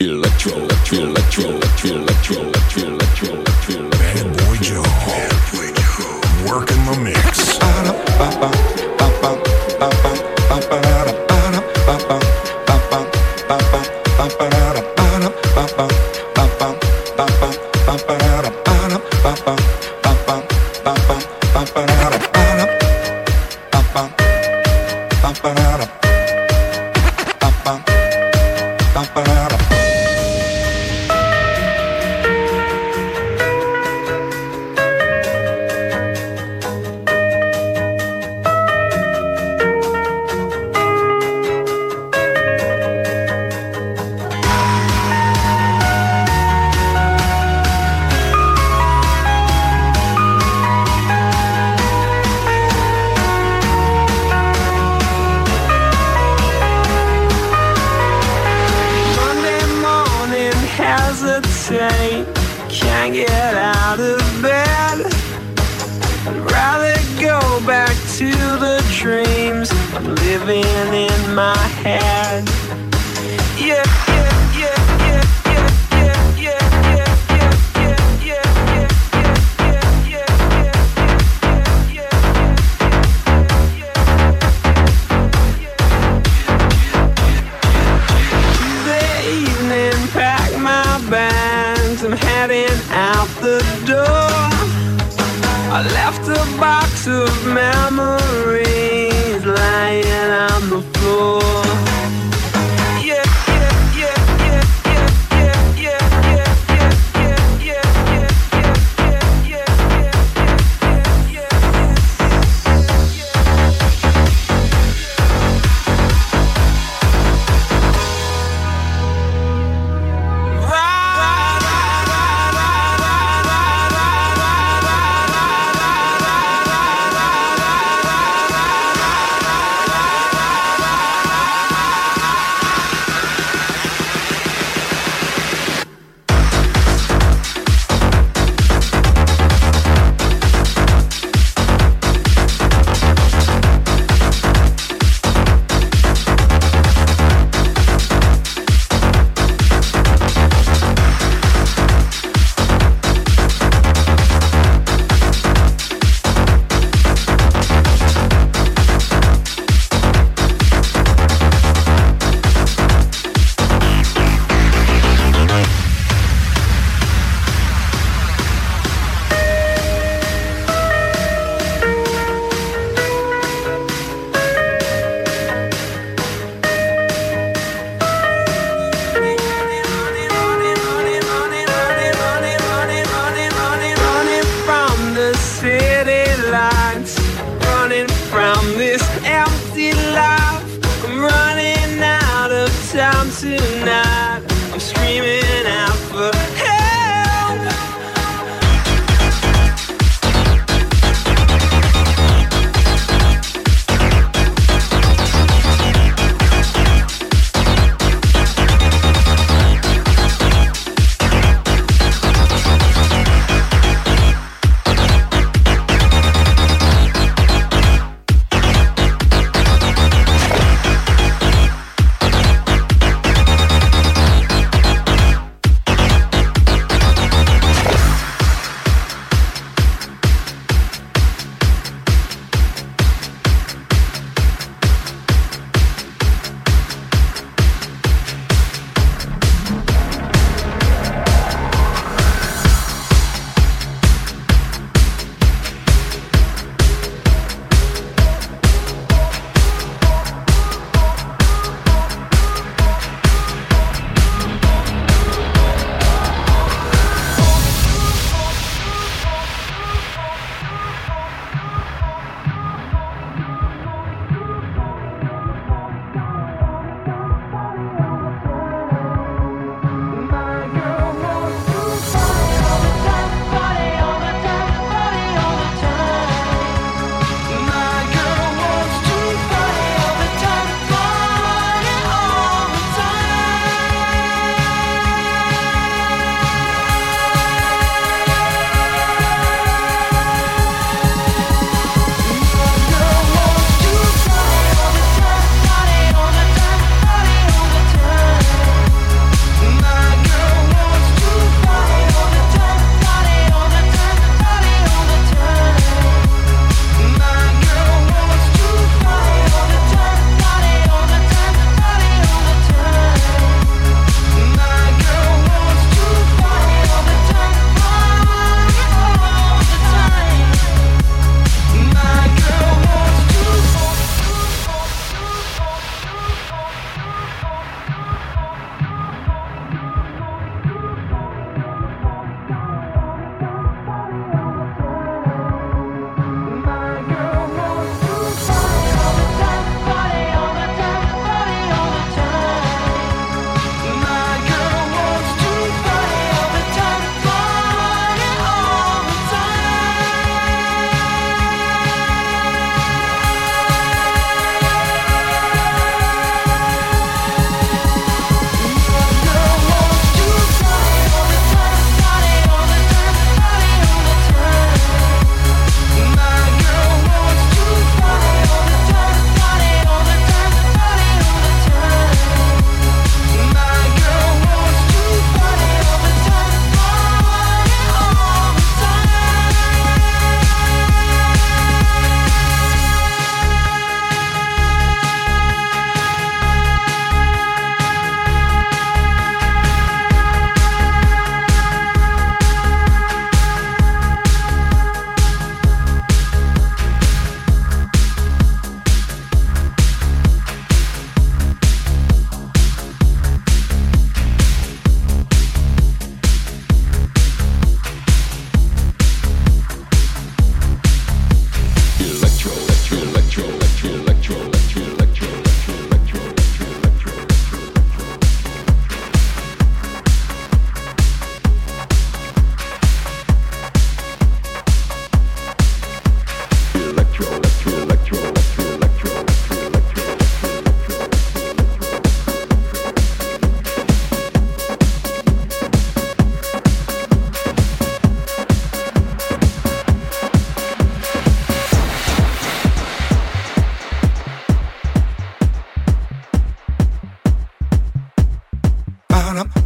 Electro, electro, electro, electro, electro, electro, electro, electro. Bad boy Joe. Bad boy Joe. Work the mix.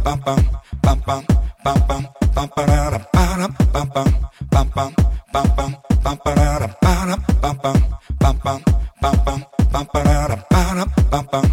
pam pam pam pam pam pam pam pararam param pam pam pam pam pam pam pam pararam param pam pam pam pam pam pam pam pararam param pam pam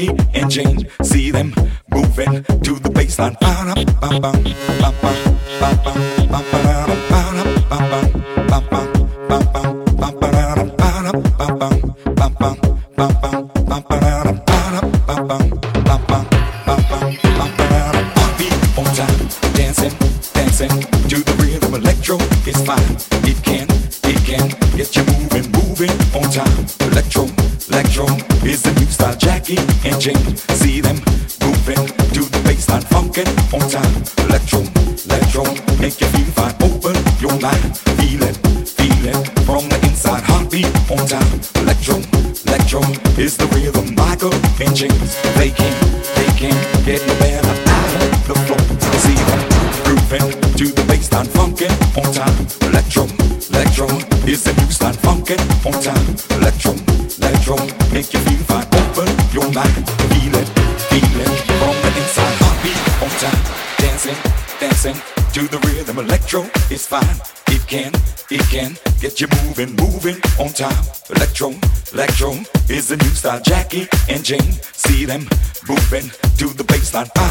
Jackie and Jane. See them moving to the bassline. On time, Dancing, dancing to the rhythm electro is fine. It can, it can get you moving, moving on time. Electro, electro. It's the new style, Jackie and Jane. See them moving to the bassline, funkin' on time. Electro, electro, make you feel fine. Open your mind, feel it, feel it from the inside. Heartbeat on time. Electro, electro, is the rhythm. Michael and James, they can't, they can't get no better out of the floor. See them to the bassline, funkin' on time. Electro, electro, is the new style, funkin' on time. Electro, electro make you feel fine. Open your mind, feel it, feel it from the inside. Heartbeat on time, dancing, dancing to the rhythm. Electro is fine. It can, it can get you moving, moving on time. Electro, electro is the new style. Jackie and Jane, see them moving to the bassline. Ba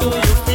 You.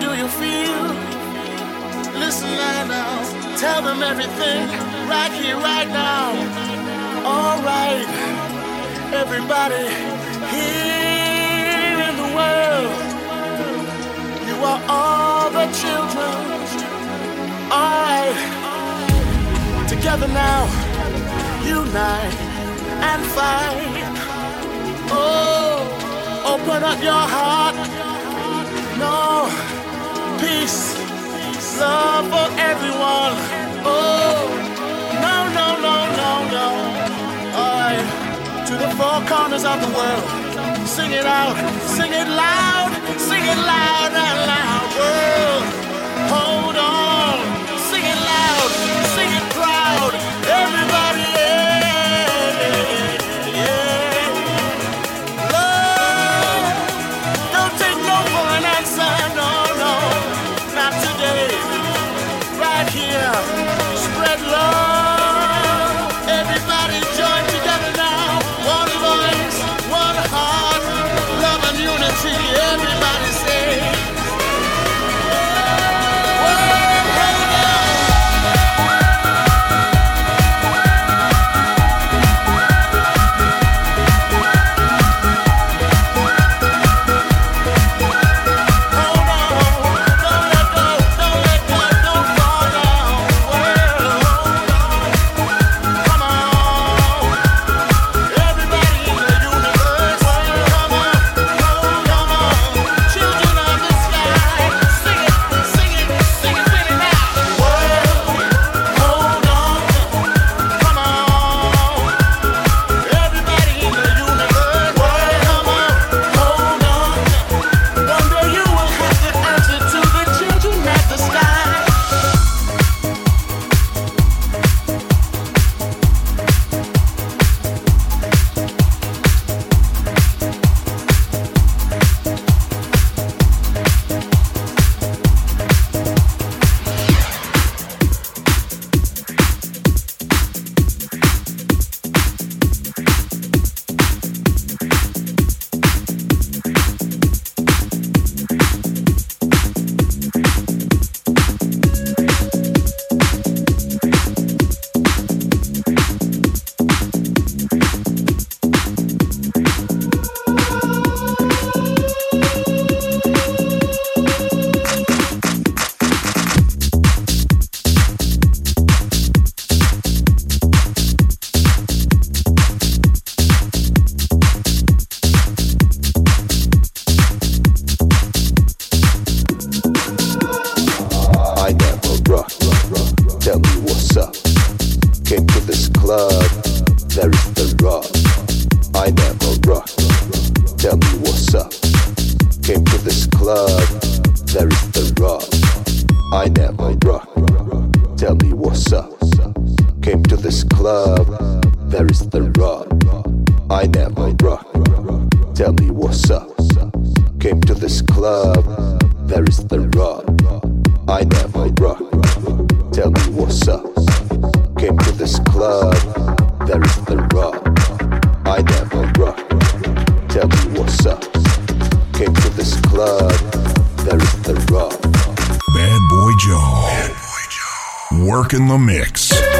Do you feel? Listen now, tell them everything right here, right now. Alright, everybody here in the world, you are all the children. Alright, together now, unite and fight. Oh, open up your heart. No, peace, love for everyone. Oh, no, no, no, no, no. Alright, to the four corners of the world. Sing it out, sing it loud, sing it loud and loud. World, hold Tell me what's up. Came to this club, there is the rock. I never rock. Tell me what's up. Came to this club, there is the rock. Bad Boy Joe. Working the mix. I never rock.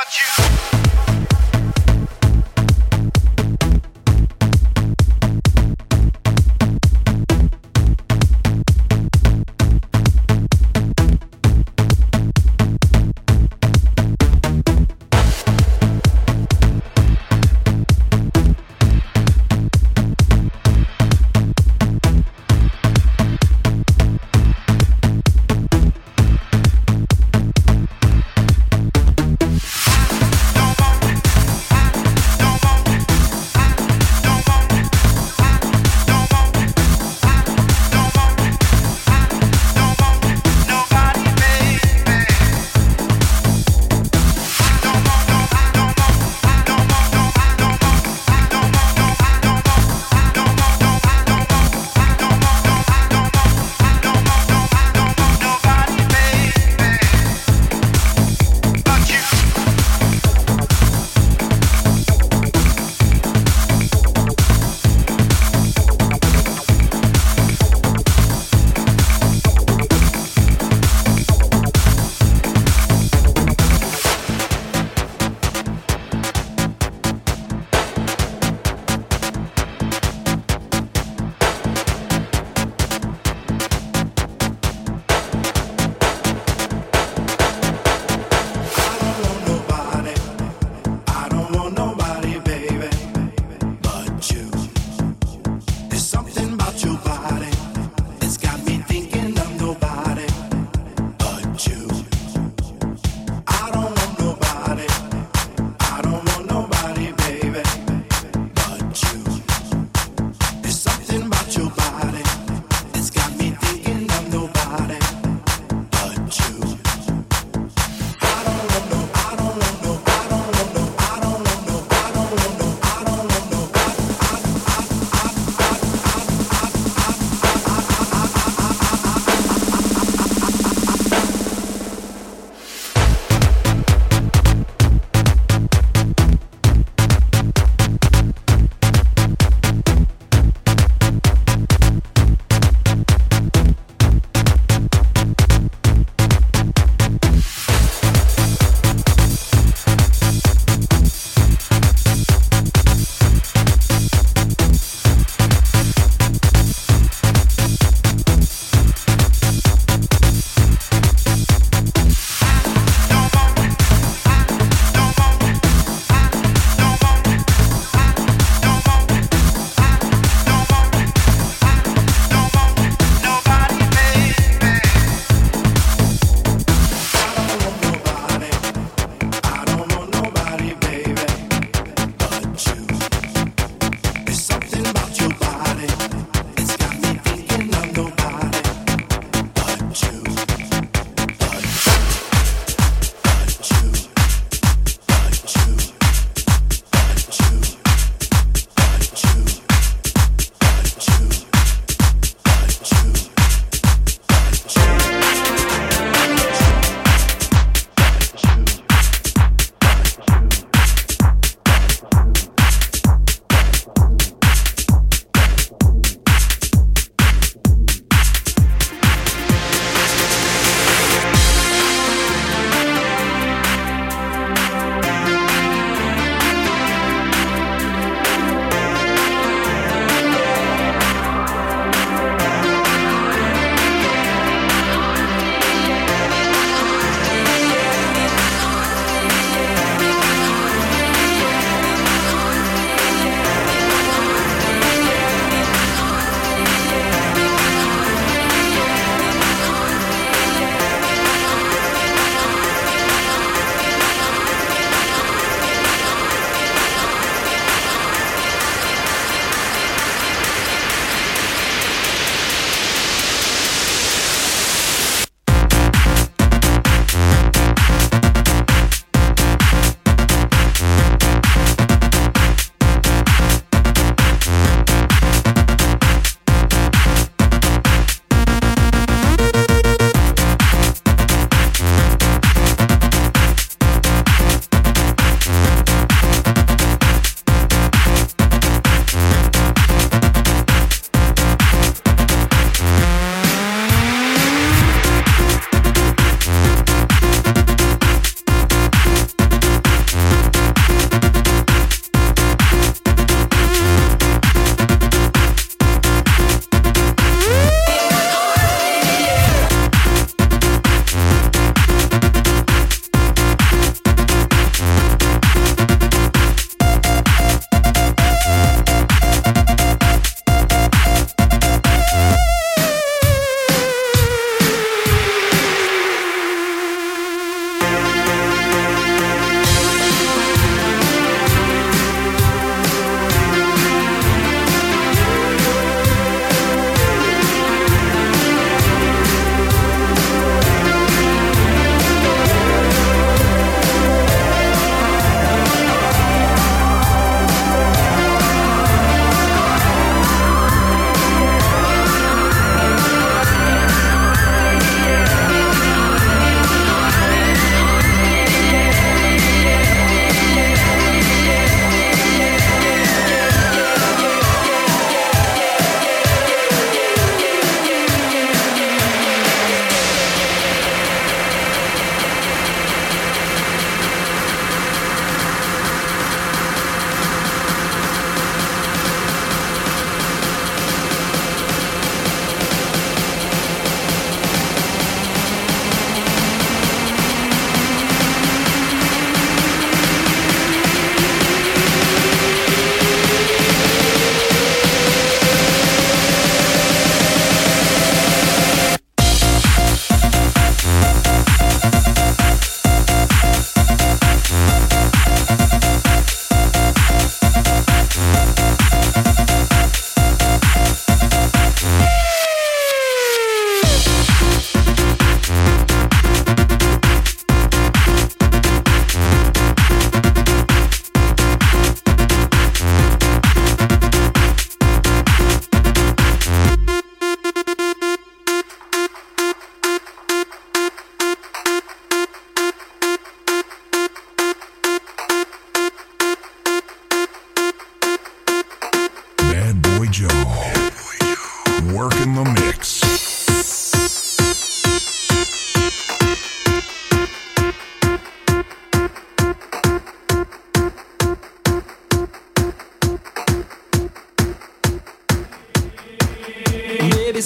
I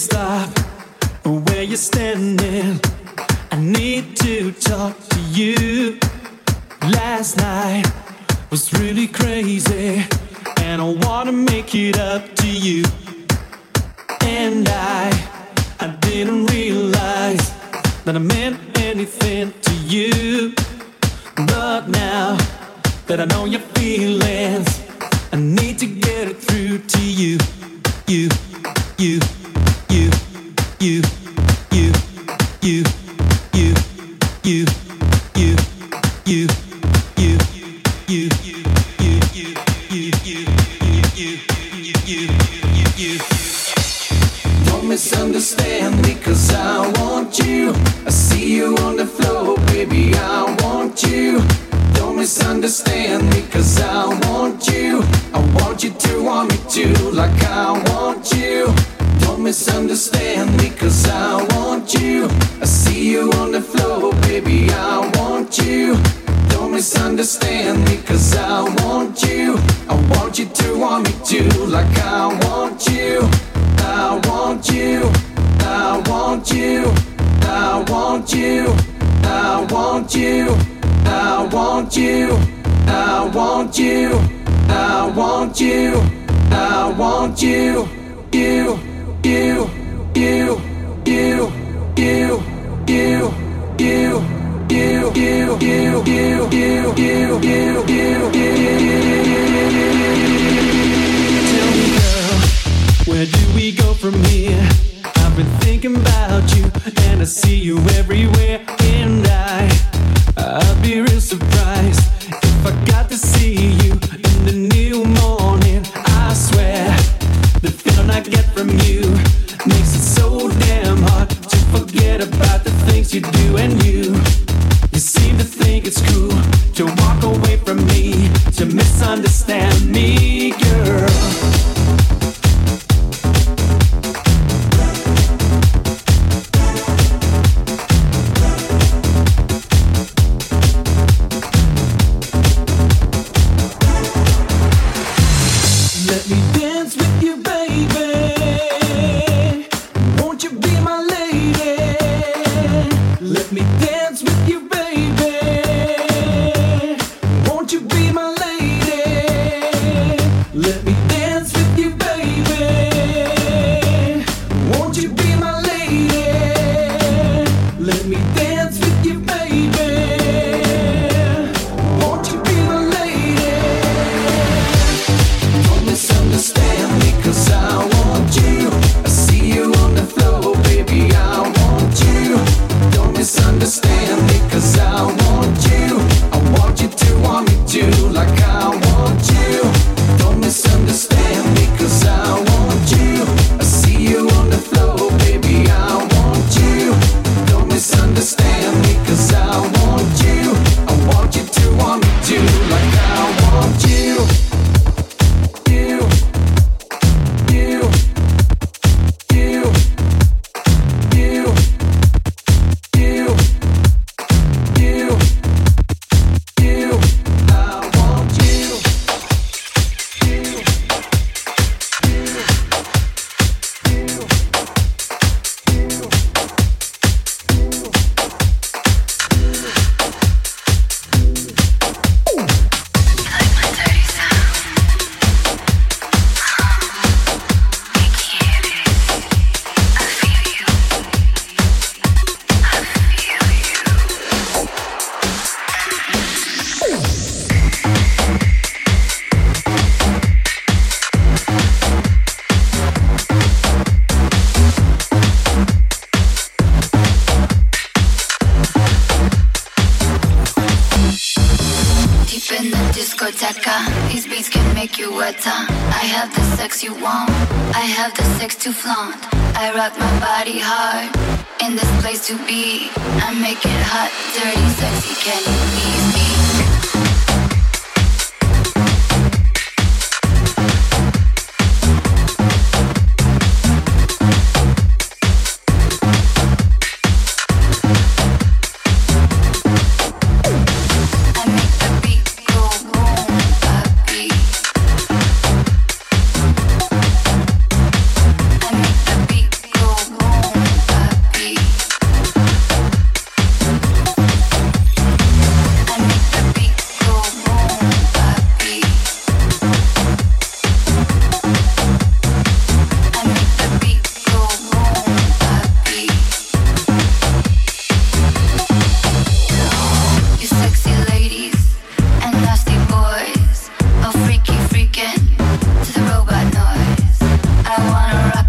stop where you're standing. I need to talk to you. Last night was really crazy, and I wanna make it up to you. And I, I didn't realize that I meant anything to you. But now that I know your feelings, I need to get it through to you. You, you, you, misunderstand me, cause I want you. I want you to want me too, like I want you. Don't misunderstand me, cause I want you. I see you on the floor, baby, I want you. Don't misunderstand me, cause I want you. I want you to want me too, like. I want you. I want you. I want you. I want you. I want you. I want you. I want you. I want you. I want you. You. You. You. You. You. You. You, you, you, you, you, you, you, you, Tell me, girl, where do we go from here? I've been thinking about you, and I see you everywhere, and I,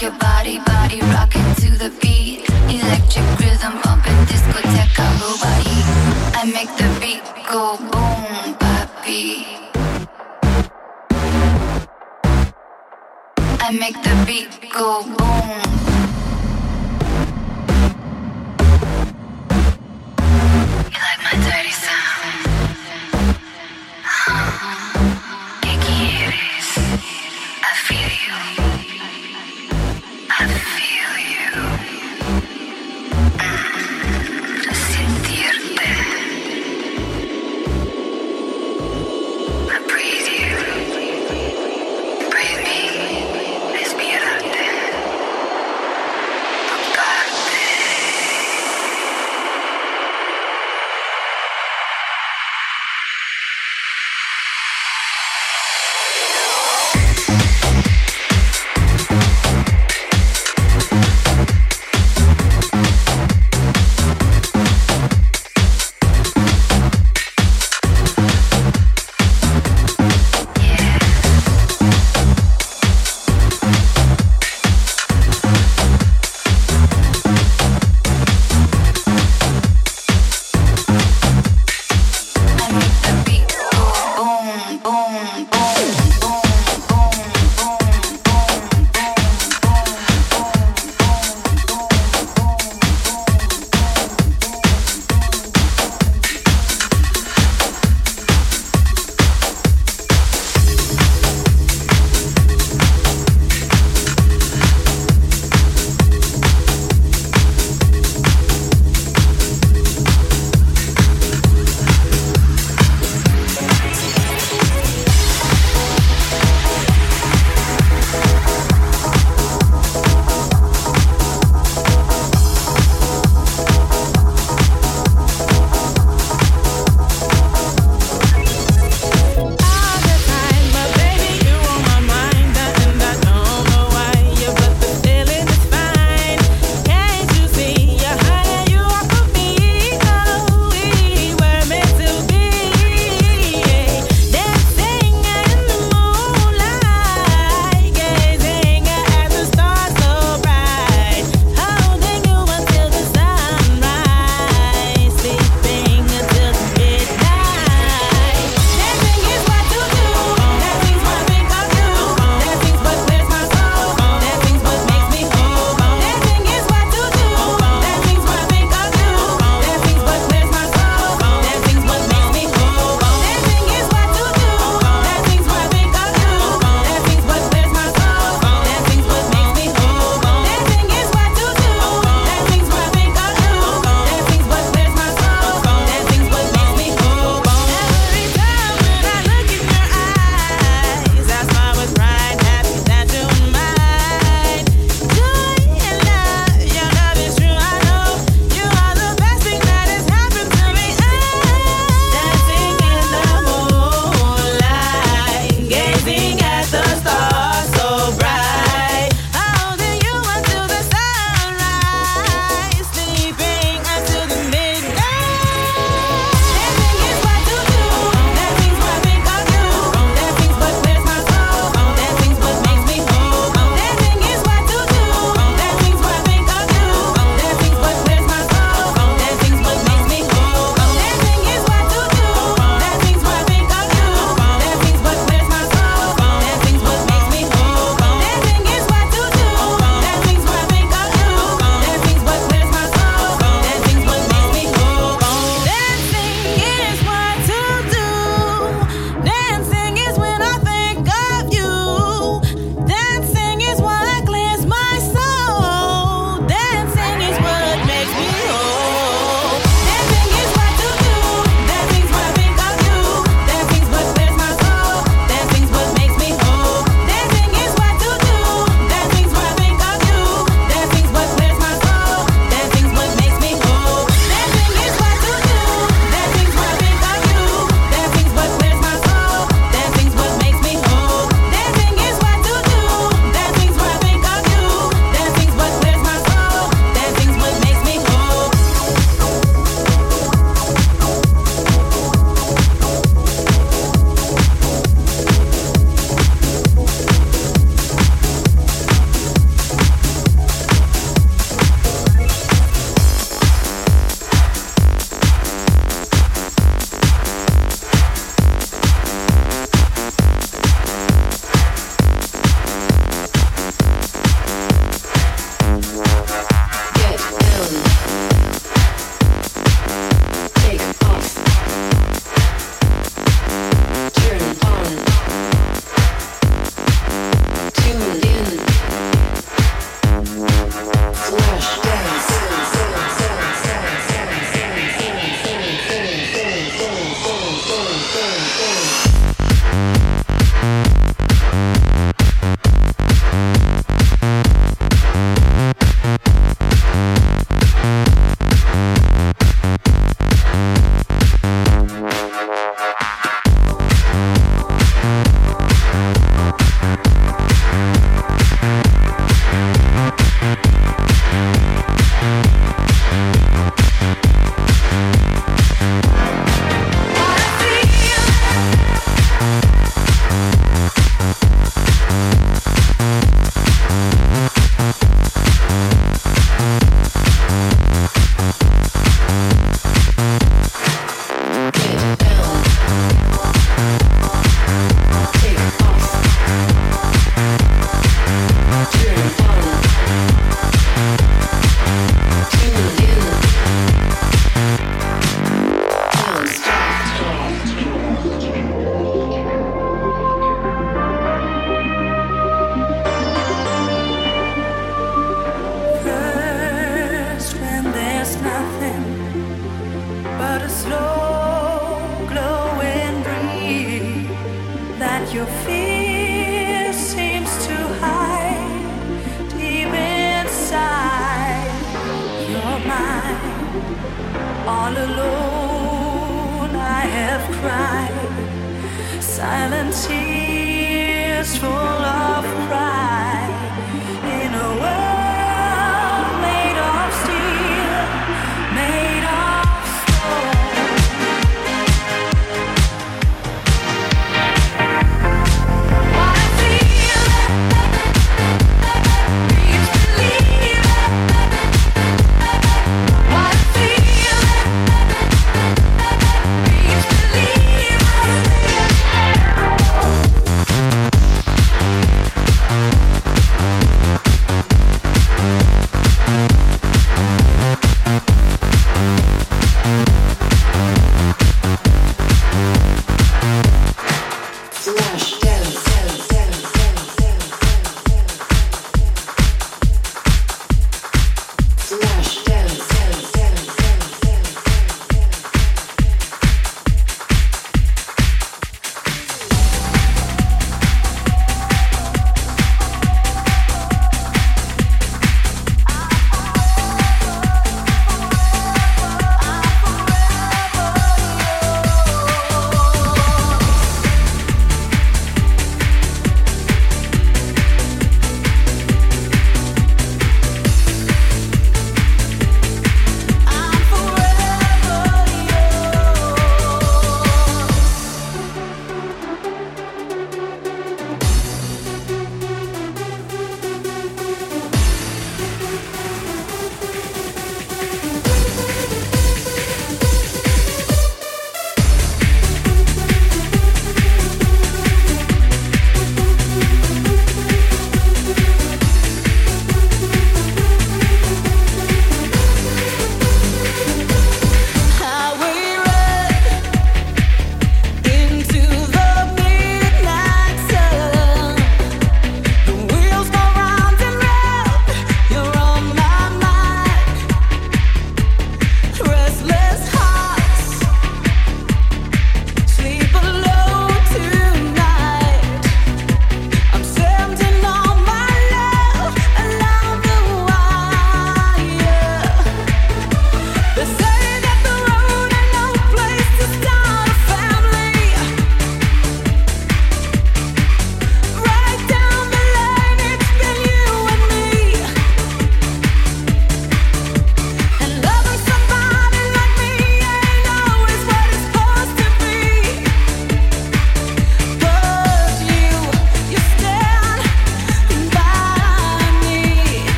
your body, body to the beat. Electric rhythm. I make the beat go boom. I make the beat go boom.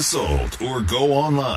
Sold or go online.